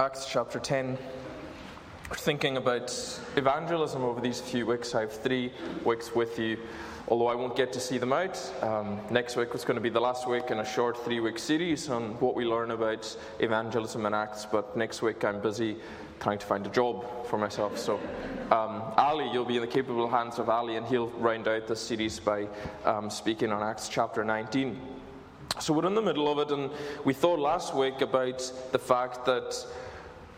Acts chapter 10. We're thinking about evangelism over these few weeks. I have three weeks with you, although I won't get to see them out. Um, next week was going to be the last week in a short three week series on what we learn about evangelism in Acts, but next week I'm busy trying to find a job for myself. So, um, Ali, you'll be in the capable hands of Ali, and he'll round out the series by um, speaking on Acts chapter 19. So, we're in the middle of it, and we thought last week about the fact that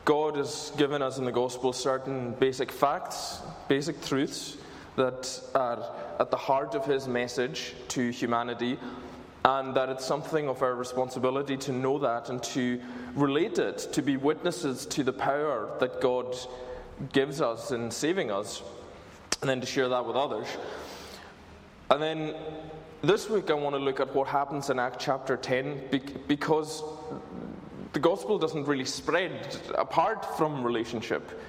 God has given us in the gospel certain basic facts, basic truths that are at the heart of his message to humanity, and that it's something of our responsibility to know that and to relate it, to be witnesses to the power that God gives us in saving us, and then to share that with others. And then this week I want to look at what happens in Act chapter 10 because the gospel doesn't really spread apart from relationship,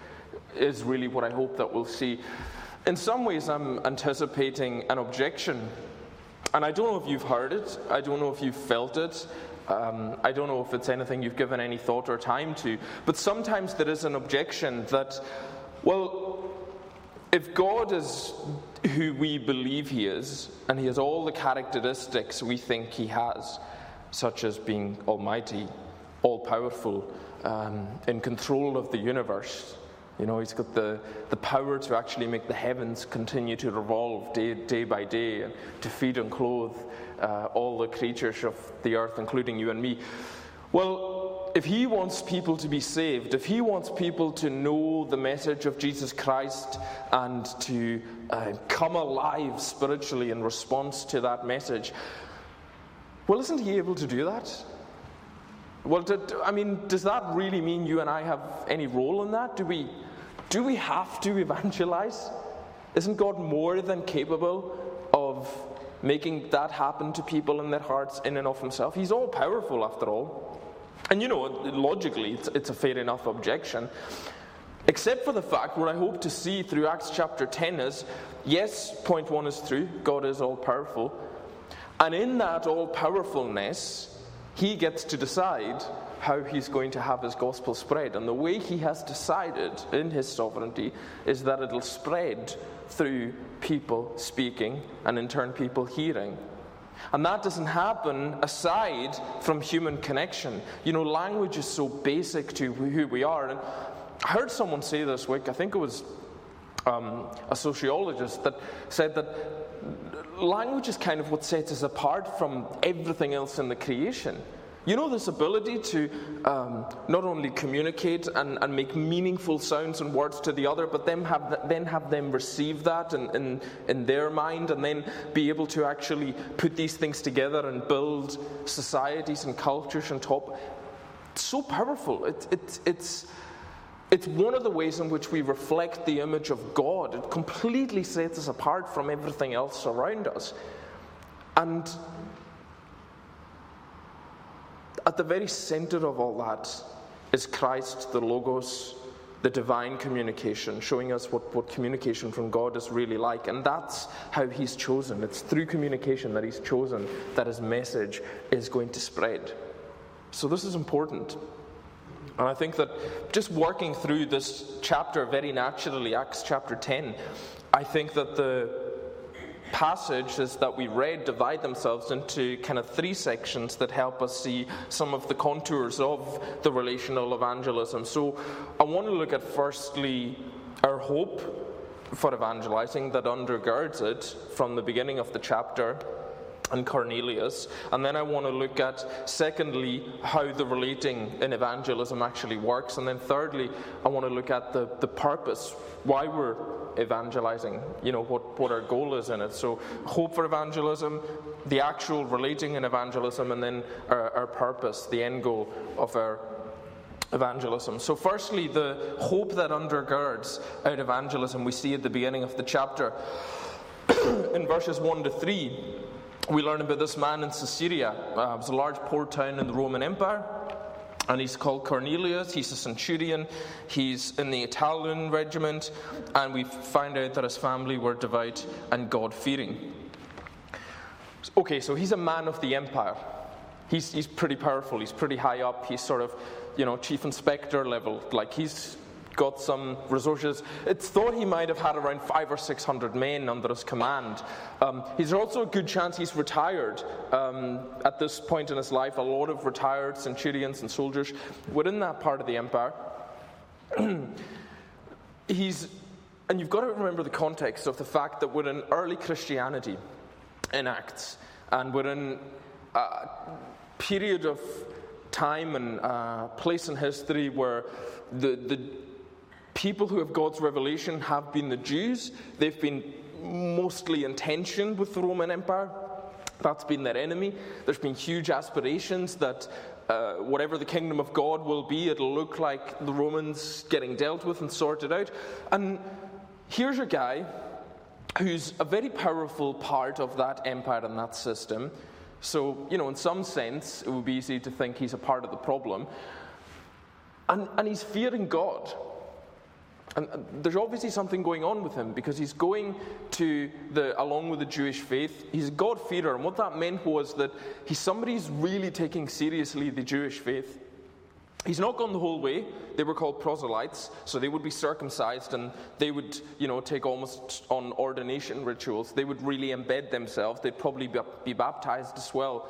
is really what I hope that we'll see. In some ways, I'm anticipating an objection. And I don't know if you've heard it, I don't know if you've felt it, um, I don't know if it's anything you've given any thought or time to, but sometimes there is an objection that, well, if God is who we believe He is, and He has all the characteristics we think He has, such as being almighty, all powerful, um, in control of the universe, you know, he's got the, the power to actually make the heavens continue to revolve day, day by day and to feed and clothe uh, all the creatures of the earth, including you and me. Well, if he wants people to be saved, if he wants people to know the message of Jesus Christ and to uh, come alive spiritually in response to that message, well, isn't he able to do that? Well, I mean, does that really mean you and I have any role in that? Do we, do we have to evangelize? Isn't God more than capable of making that happen to people in their hearts in and of Himself? He's all powerful, after all. And you know, logically, it's, it's a fair enough objection. Except for the fact, what I hope to see through Acts chapter 10 is yes, point one is true, God is all powerful. And in that all powerfulness, he gets to decide how he's going to have his gospel spread. And the way he has decided in his sovereignty is that it'll spread through people speaking and in turn people hearing. And that doesn't happen aside from human connection. You know, language is so basic to who we are. And I heard someone say this week, I think it was um, a sociologist, that said that language is kind of what sets us apart from everything else in the creation. You know, this ability to um, not only communicate and, and make meaningful sounds and words to the other, but then have, then have them receive that in, in, in their mind and then be able to actually put these things together and build societies and cultures on top. It's so powerful. It, it, it's, it's one of the ways in which we reflect the image of God. It completely sets us apart from everything else around us. And at the very center of all that is Christ, the Logos, the divine communication, showing us what, what communication from God is really like. And that's how He's chosen. It's through communication that He's chosen that His message is going to spread. So, this is important. And I think that just working through this chapter very naturally, Acts chapter 10, I think that the passages that we read divide themselves into kind of three sections that help us see some of the contours of the relational evangelism. So I want to look at firstly our hope for evangelizing that undergirds it from the beginning of the chapter and Cornelius. And then I want to look at, secondly, how the relating in evangelism actually works. And then thirdly, I want to look at the, the purpose, why we're evangelizing, you know, what, what our goal is in it. So, hope for evangelism, the actual relating in evangelism, and then our, our purpose, the end goal of our evangelism. So, firstly, the hope that undergirds our evangelism we see at the beginning of the chapter. in verses 1 to 3, we learn about this man in Caesarea. Uh, it was a large port town in the Roman Empire. And he's called Cornelius. He's a centurion. He's in the Italian regiment. And we find out that his family were devout and God fearing. Okay, so he's a man of the empire. He's, he's pretty powerful. He's pretty high up. He's sort of you know, chief inspector level. Like he's got some resources. It's thought he might have had around five or six hundred men under his command. Um, he's also a good chance he's retired um, at this point in his life. A lot of retired centurions and soldiers within that part of the empire. he's, and you've got to remember the context of the fact that we're in early Christianity in Acts, and we're in a period of time and uh, place in history where the, the people who have God's revelation have been the Jews. They've been mostly in tension with the Roman Empire. That's been their enemy. There's been huge aspirations that uh, whatever the kingdom of God will be, it'll look like the Romans getting dealt with and sorted out. And here's a guy who's a very powerful part of that empire and that system. So, you know, in some sense, it would be easy to think he's a part of the problem. And, and he's fearing God. And uh, there's obviously something going on with him because he's going to the, along with the Jewish faith, he's a God-fearer. And what that meant was that he's somebody who's really taking seriously the Jewish faith. He's not gone the whole way. They were called proselytes, so they would be circumcised and they would, you know, take almost on ordination rituals. They would really embed themselves. They'd probably be baptized as well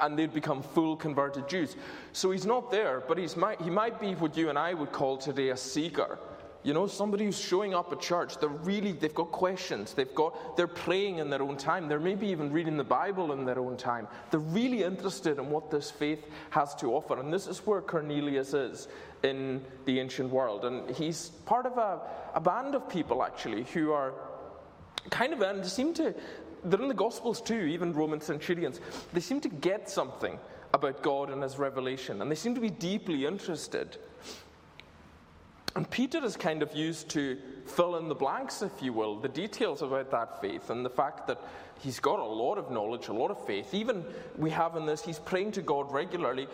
and they'd become full converted Jews. So he's not there, but he's might, he might be what you and I would call today a seeker. You know, somebody who's showing up at church, they're really, they've got questions. They've got, they're praying in their own time. They're maybe even reading the Bible in their own time. They're really interested in what this faith has to offer. And this is where Cornelius is in the ancient world. And he's part of a, a band of people, actually, who are kind of, and seem to, they're in the Gospels too, even Roman centurions. They seem to get something about God and his revelation. And they seem to be deeply interested. And Peter is kind of used to fill in the blanks, if you will, the details about that faith and the fact that he's got a lot of knowledge, a lot of faith. Even we have in this, he's praying to God regularly.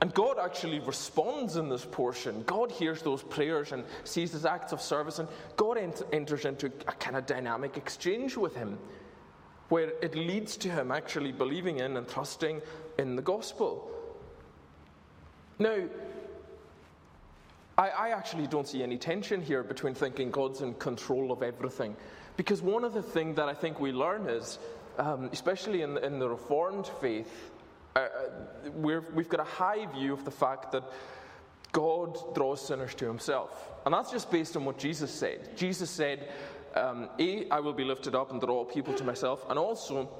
And God actually responds in this portion. God hears those prayers and sees his acts of service, and God ent- enters into a kind of dynamic exchange with him where it leads to him actually believing in and trusting in the gospel. Now, I, I actually don't see any tension here between thinking God's in control of everything. Because one of the things that I think we learn is, um, especially in, in, the Reformed faith, uh, uh we have got a high view of the fact that God draws sinners to himself. And that's just based on what Jesus said. Jesus said, um, A, I will be lifted up and draw people to myself, and also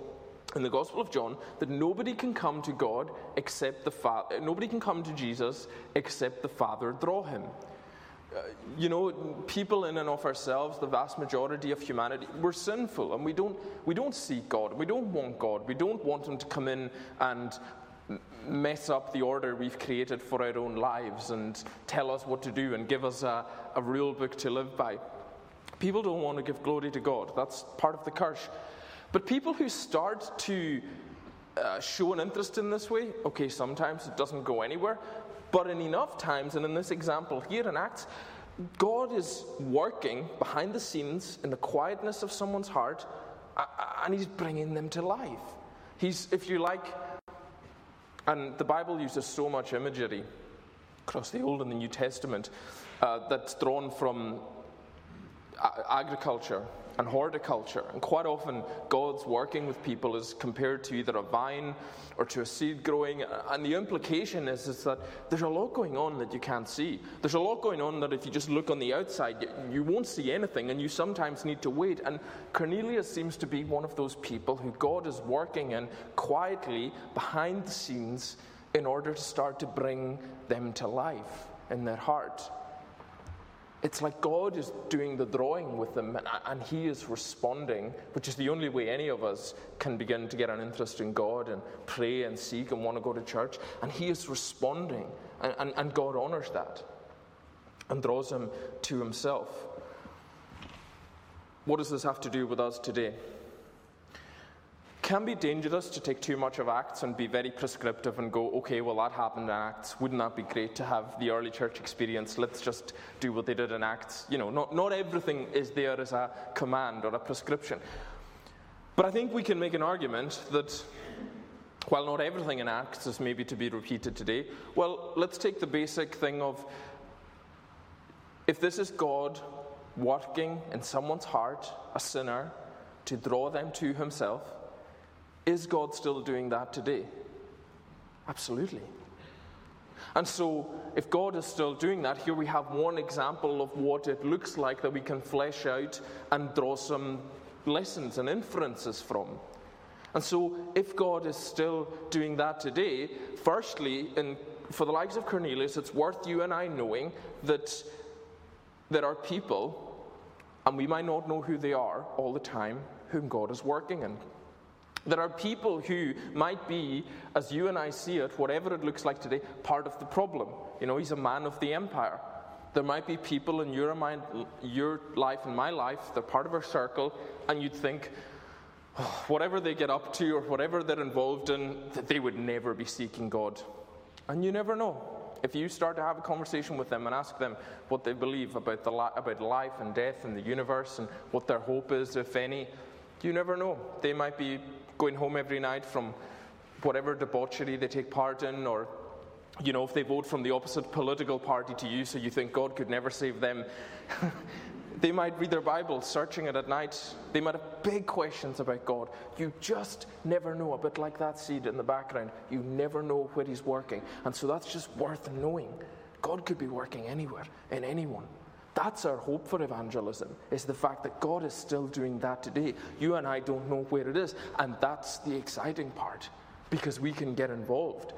in the Gospel of John that nobody can come to God except the Father, nobody can come to Jesus except the Father draw him. Uh, you know, people in and of ourselves, the vast majority of humanity, we're sinful and we don't, we don't seek God. We don't want God. We don't want Him to come in and mess up the order we've created for our own lives and tell us what to do and give us a, a rule book to live by. People don't want to give glory to God. That's part of the curse. But people who start to uh, show an interest in this way, okay, sometimes it doesn't go anywhere, but in enough times, and in this example here in Acts, God is working behind the scenes in the quietness of someone's heart, and He's bringing them to life. He's, if you like, and the Bible uses so much imagery across the Old and the New Testament uh, that's drawn from uh, agriculture and horticulture. And quite often, God's working with people is compared to either a vine or to a seed growing. And the implication is, is that there's a lot going on that you can't see. There's a lot going on that if you just look on the outside, you, won't see anything, and you sometimes need to wait. And Cornelius seems to be one of those people who God is working in quietly behind the scenes in order to start to bring them to life in their heart. It's like God is doing the drawing with them and, and, He is responding, which is the only way any of us can begin to get an interest in God and pray and seek and want to go to church. And He is responding, and, and, and God honors that and draws Him to Himself. What does this have to do with us today? Can be dangerous to take too much of Acts and be very prescriptive and go, okay, well, that happened in Acts. Wouldn't that be great to have the early church experience? Let's just do what they did in Acts. You know, not, not everything is there as a command or a prescription. But I think we can make an argument that While not everything in Acts is maybe to be repeated today, well, let's take the basic thing of if this is God working in someone's heart, a sinner, to draw them to Himself, is God still doing that today? Absolutely. And so, if God is still doing that, here we have one example of what it looks like that we can flesh out and draw some lessons and inferences from. And so, if God is still doing that today, firstly, in, for the likes of Cornelius, it's worth you and I knowing that there are people, and we might not know who they are all the time, whom God is working in. There are people who might be, as you and I see it, whatever it looks like today, part of the problem. You know, he's a man of the empire. There might be people in your, mind, your life and my life, they're part of our circle, and you'd think, oh, whatever they get up to or whatever they're involved in, that they would never be seeking God. And you never know. If you start to have a conversation with them and ask them what they believe about, the about life and death and the universe and what their hope is, if any, you never know. They might be going home every night from whatever debauchery they take part in, or you know, if they vote from the opposite political party to you, so you think God could never save them. they might read their Bible, searching it at night. They might have big questions about God. You just never know. A bit like that seed in the background. You never know where He's working. And so that's just worth knowing. God could be working anywhere, in anyone. That's our hope for evangelism, is the fact that God is still doing that today. You and I don't know where it is, and that's the exciting part, because we can get involved.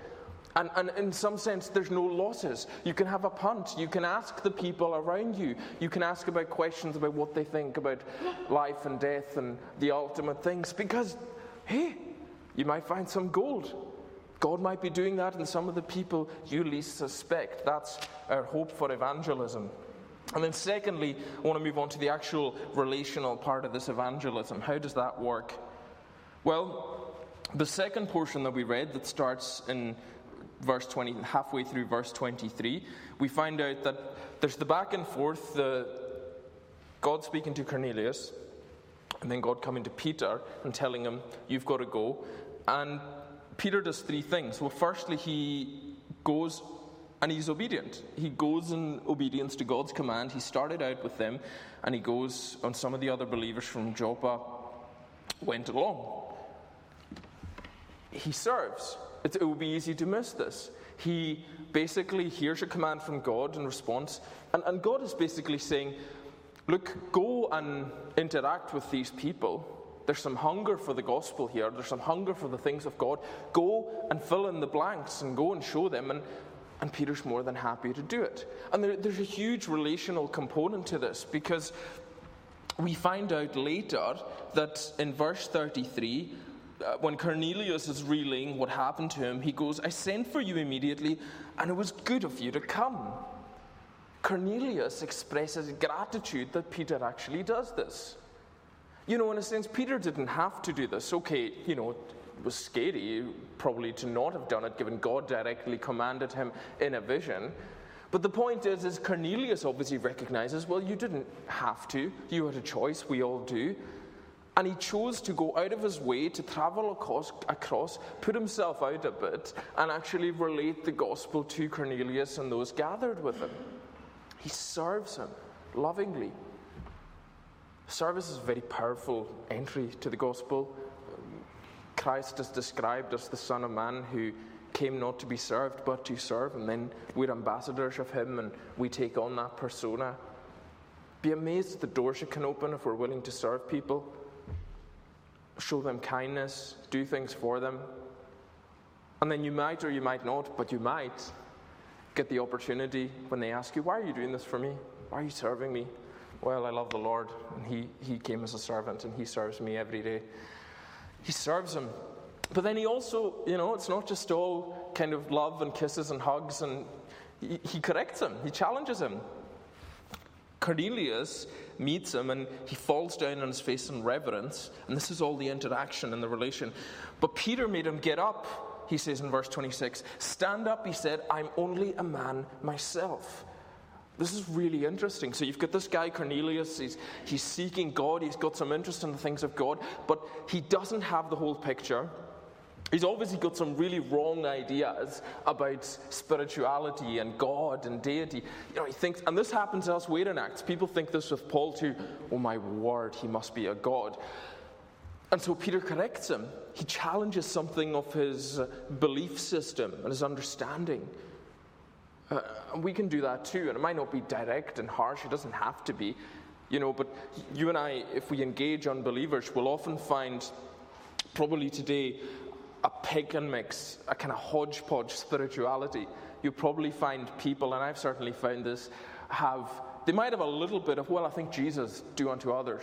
And, and in some sense, there's no losses. You can have a punt. You can ask the people around you. You can ask about questions about what they think about life and death and the ultimate things, because, hey, you might find some gold. God might be doing that in some of the people you least suspect. That's our hope for evangelism. And then, secondly, I want to move on to the actual relational part of this evangelism. How does that work? Well, the second portion that we read that starts in verse 20, halfway through verse 23, we find out that there's the back and forth, the God speaking to Cornelius, and then God coming to Peter and telling him, You've got to go. And Peter does three things. Well, firstly, he goes and he's obedient. He goes in obedience to God's command. He started out with them, and he goes, and some of the other believers from Joppa went along. He serves. It, would be easy to miss this. He basically hears a command from God in response, and, and God is basically saying, Look, go and interact with these people. There's some hunger for the gospel here. There's some hunger for the things of God. Go and fill in the blanks and go and show them. And, and Peter's more than happy to do it. And there, there's a huge relational component to this because we find out later that in verse 33, uh, when Cornelius is relaying what happened to him, he goes, I sent for you immediately, and it was good of you to come. Cornelius expresses gratitude that Peter actually does this. You know, in a sense, Peter didn't have to do this. Okay, you know, was scary, probably to not have done it, given God directly commanded him in a vision. But the point is, is Cornelius obviously recognizes, well, you didn't have to. You had a choice. We all do. And he chose to go out of his way to travel across, across, put himself out a bit, and actually relate the gospel to Cornelius and those gathered with him. He serves him lovingly. Service is a very powerful entry to the gospel. Christ is described as the Son of Man who came not to be served but to serve, and then we're ambassadors of Him and we take on that persona. Be amazed at the doors it can open if we're willing to serve people, show them kindness, do things for them. And then you might or you might not, but you might get the opportunity when they ask you, Why are you doing this for me? Why are you serving me? Well, I love the Lord, and He, he came as a servant, and He serves me every day. He serves him. But then he also, you know, it's not just all kind of love and kisses and hugs, and he, he corrects him, he challenges him. Cornelius meets him and he falls down on his face in reverence, and this is all the interaction and the relation. But Peter made him get up, he says in verse 26. Stand up, he said, I'm only a man myself. This is really interesting. So you've got this guy, Cornelius, he's, he's seeking God, he's got some interest in the things of God, but he doesn't have the whole picture. He's obviously got some really wrong ideas about spirituality and God and deity. You know, he thinks, and this happens elsewhere in Acts. People think this with Paul too. Oh my word, he must be a God. And so Peter corrects him. He challenges something of his belief system and his understanding. Uh, and we can do that too. And it might not be direct and harsh, it doesn't have to be. You know, but you and I, if we engage unbelievers, we'll often find, probably today, a pagan mix, a kind of hodgepodge spirituality. You probably find people, and I've certainly found this, have they might have a little bit of, well, I think Jesus do unto others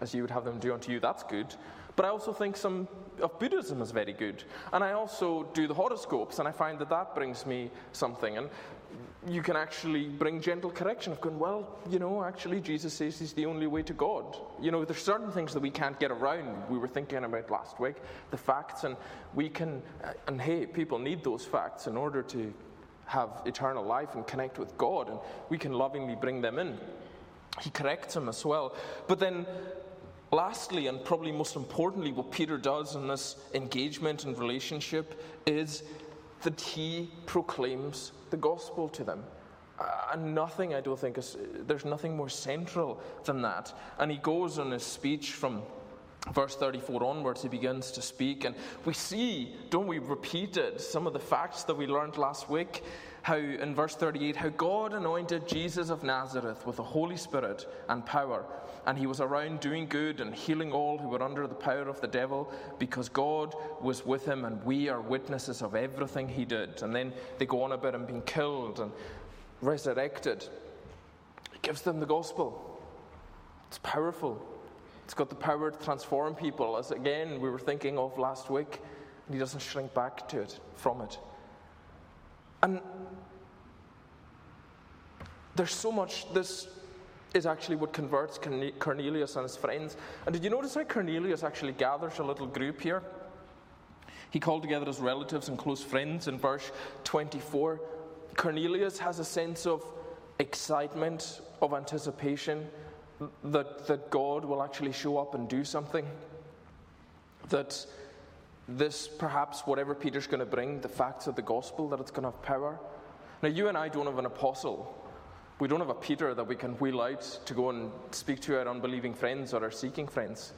as you would have them do unto you. That's good. But I also think some of Buddhism is very good. And I also do the horoscopes, and I find that that brings me something. And you can actually bring gentle correction of going, well, you know, actually, Jesus says he's the only way to God. You know, there's certain things that we can't get around. We were thinking about last week, the facts, and we can, uh, and hey, people need those facts in order to have eternal life and connect with God, and we can lovingly bring them in. He corrects him as well. But then, lastly, and probably most importantly, what Peter does in this engagement and relationship is that he proclaims the gospel to them. Uh, and nothing, I don't think, is, there's nothing more central than that. And he goes on his speech from verse 34 onwards, he begins to speak. And we see, don't we, repeated some of the facts that we learned last week. How in verse 38, how God anointed Jesus of Nazareth with the Holy Spirit and power. And he was around doing good and healing all who were under the power of the devil because God was with him and we are witnesses of everything he did. And then they go on about him being killed and resurrected. He gives them the gospel. It's powerful. It's got the power to transform people, as again we were thinking of last week, and he doesn't shrink back to it, from it. And there's so much, this is actually what converts Cornelius and his friends. And did you notice how Cornelius actually gathers a little group here? He called together his relatives and close friends in verse 24. Cornelius has a sense of excitement, of anticipation that, that God will actually show up and do something. That this, perhaps, whatever Peter's going to bring, the facts of the gospel, that it's going to have power. Now, you and I don't have an apostle. We don't have a Peter that we can wheel out to go and speak to our unbelieving friends or our seeking friends.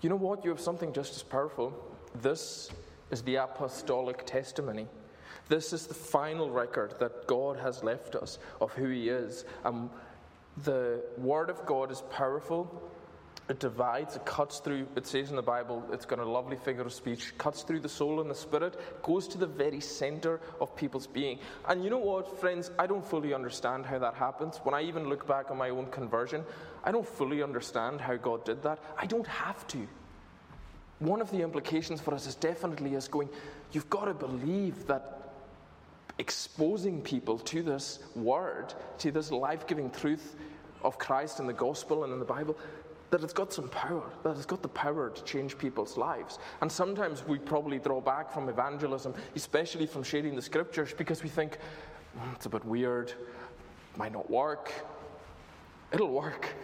You know what? You have something just as powerful. This is the apostolic testimony. This is the final record that God has left us of who He is. And the Word of God is powerful. It divides, it cuts through, it says in the Bible, it's got a lovely figure of speech, cuts through the soul and the spirit, goes to the very center of people's being. And you know what, friends, I don't fully understand how that happens. When I even look back on my own conversion, I don't fully understand how God did that. I don't have to. One of the implications for us is definitely is going, you've got to believe that exposing people to this word, to this life giving truth of Christ in the gospel and in the Bible, that it's got some power, that it's got the power to change people's lives. And sometimes we probably draw back from evangelism, especially from sharing the scriptures, because we think, mm, it's a bit weird, might not work. It'll work.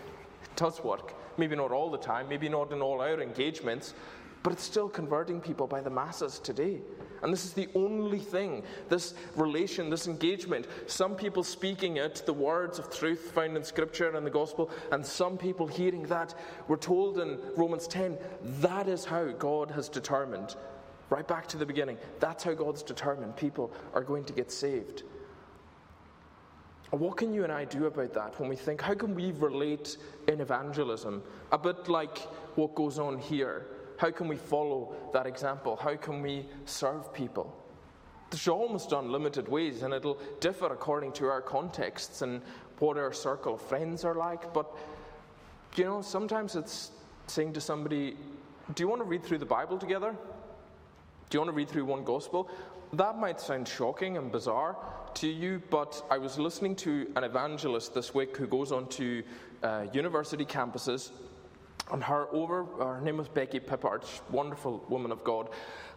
It does work. Maybe not all the time, maybe not in all our engagements, but it's still converting people by the masses today. And this is the only thing, this relation, this engagement. Some people speaking it, the words of truth found in Scripture and the Gospel, and some people hearing that. We're told in Romans 10 that is how God has determined, right back to the beginning, that's how God's determined people are going to get saved. What can you and I do about that when we think, how can we relate in evangelism? A bit like what goes on here how can we follow that example? How can we serve people? There's almost unlimited ways, and it'll differ according to our contexts and what our circle of friends are like. But, you know, sometimes it's saying to somebody, Do you want to read through the Bible together? Do you want to read through one gospel? That might sound shocking and bizarre to you, but I was listening to an evangelist this week who goes on to uh, university campuses and her over, uh, her name was Becky Pippert, wonderful woman of God.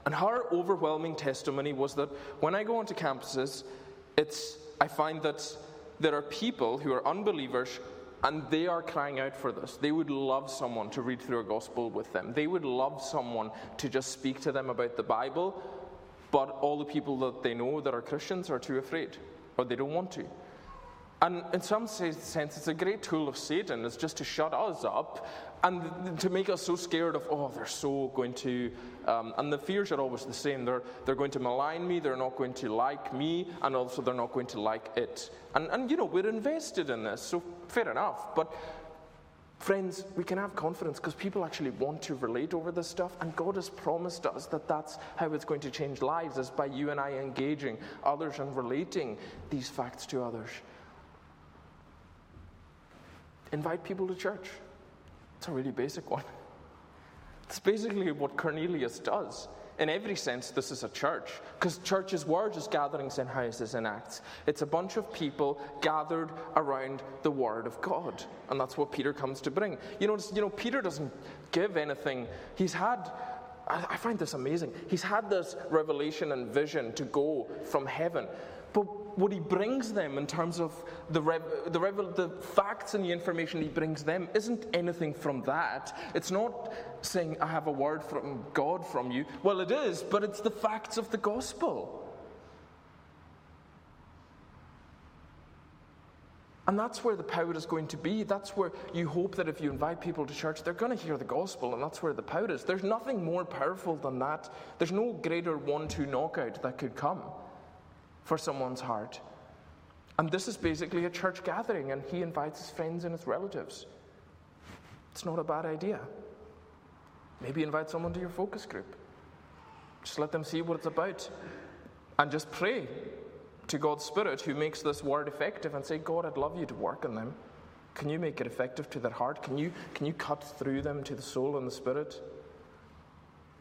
And her overwhelming testimony was that when I go onto campuses, it's, I find that there are people who are unbelievers And they are crying out for this. They would love someone to read through a gospel with them. They would love someone to just speak to them about the Bible, but all the people that they know that are Christians are too afraid, or they don't want to. And in some sense, it's a great tool of Satan. It's just to shut us up and to make us so scared of, oh, they're so going to. Um, and the fears are always the same. They're, they're going to malign me, they're not going to like me, and also they're not going to like it. And, and you know, we're invested in this, so fair enough. But Friends, we can have confidence because people actually want to relate over this stuff, and God has promised us that that's how it's going to change lives, is by you and I engaging others and relating these facts to others. Invite people to church. It's a really basic one. It's basically what Cornelius does. In every sense, this is a church, because churches were just gatherings in houses in Acts. It's a bunch of people gathered around the Word of God, and that's what Peter comes to bring. You know, you know Peter doesn't give anything. He's had I find this amazing. He's had this revelation and vision to go from heaven. But what he brings them in terms of the, rev, the, rev, the facts and the information he brings them isn't anything from that. It's not saying, I have a word from God from you. Well, it is, but it's the facts of the gospel. And that's where the power is going to be. That's where you hope that if you invite people to church, they're going to hear the gospel, and that's where the power is. There's nothing more powerful than that. There's no greater one two knockout that could come for someone's heart. And this is basically a church gathering, and he invites his friends and his relatives. It's not a bad idea. Maybe invite someone to your focus group. Just let them see what it's about. And just pray to God's Spirit who makes this word effective and say, God, I'd love you to work in them. Can you make it effective to their heart? Can you, can you cut through them to the soul and the spirit?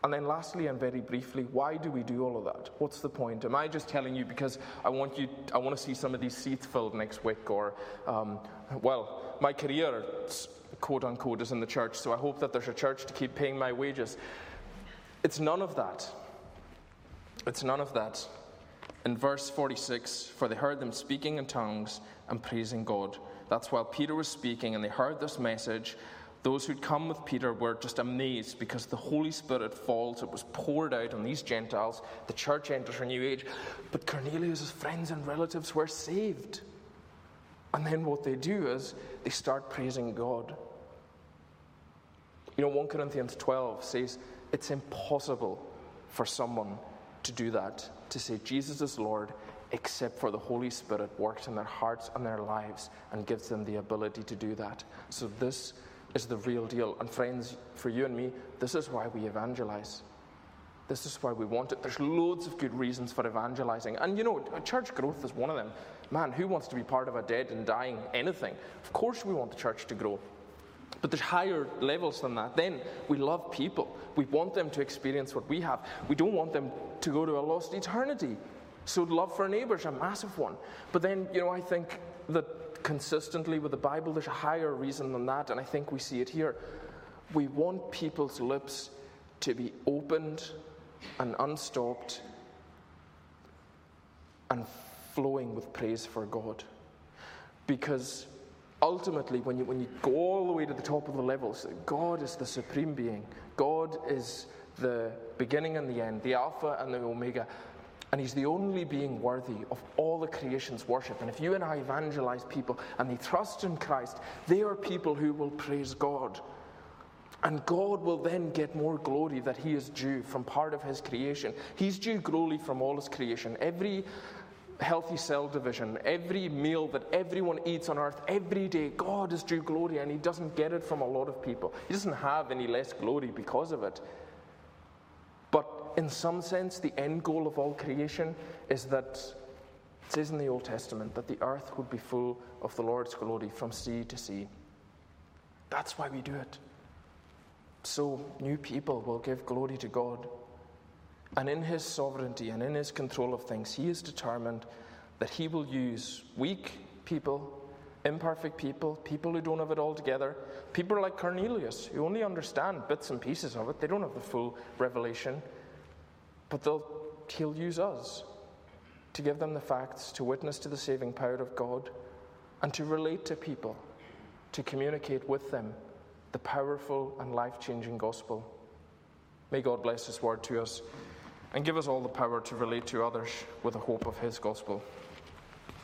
And then, lastly, and very briefly, why do we do all of that? What's the point? Am I just telling you because I want you? I want to see some of these seats filled next week, or um, well, my career, quote unquote, is in the church, so I hope that there's a church to keep paying my wages. It's none of that. It's none of that. In verse 46, for they heard them speaking in tongues and praising God. That's while Peter was speaking, and they heard this message, those who'd come with Peter were just amazed because the Holy Spirit falls. It was poured out on these Gentiles. The church enters a new age. But Cornelius' friends and relatives were saved. And then what they do is they start praising God. You know, 1 Corinthians 12 says it's impossible for someone to do that, to say Jesus is Lord, except for the Holy Spirit works in their hearts and their lives and gives them the ability to do that. So this is the real deal. And friends, for you and me, this is why we evangelize. This is why we want it. There's loads of good reasons for evangelizing. And you know, church growth is one of them. Man, who wants to be part of a dead and dying anything? Of course, we want the church to grow. But there's higher levels than that. Then we love people. We want them to experience what we have. We don't want them to go to a lost eternity. So, love for neighbors, a massive one. But then, you know, I think that consistently with the Bible, there's a higher reason than that, and I think we see it here. We want people's lips to be opened and unstopped and flowing with praise for God. Because ultimately, when you, when you go all the way to the top of the levels, God is the supreme being, God is the beginning and the end, the Alpha and the Omega. And he's the only being worthy of all the creation's worship. And if you and I evangelize people and they trust in Christ, they are people who will praise God. And God will then get more glory that he is due from part of his creation. He's due glory from all his creation. Every healthy cell division, every meal that everyone eats on earth every day, God is due glory, and he doesn't get it from a lot of people. He doesn't have any less glory because of it. In some sense, the end goal of all creation is that it says in the Old Testament that the earth would be full of the Lord's glory from sea to sea. That's why we do it. So new people will give glory to God. And in His sovereignty and in His control of things, He is determined that He will use weak people, imperfect people, people who don't have it all together, people like Cornelius, who only understand bits and pieces of it, they don't have the full revelation. But He'll use us to give them the facts, to witness to the saving power of God, and to relate to people, to communicate with them the powerful and life changing gospel. May God bless His word to us and give us all the power to relate to others with the hope of His gospel.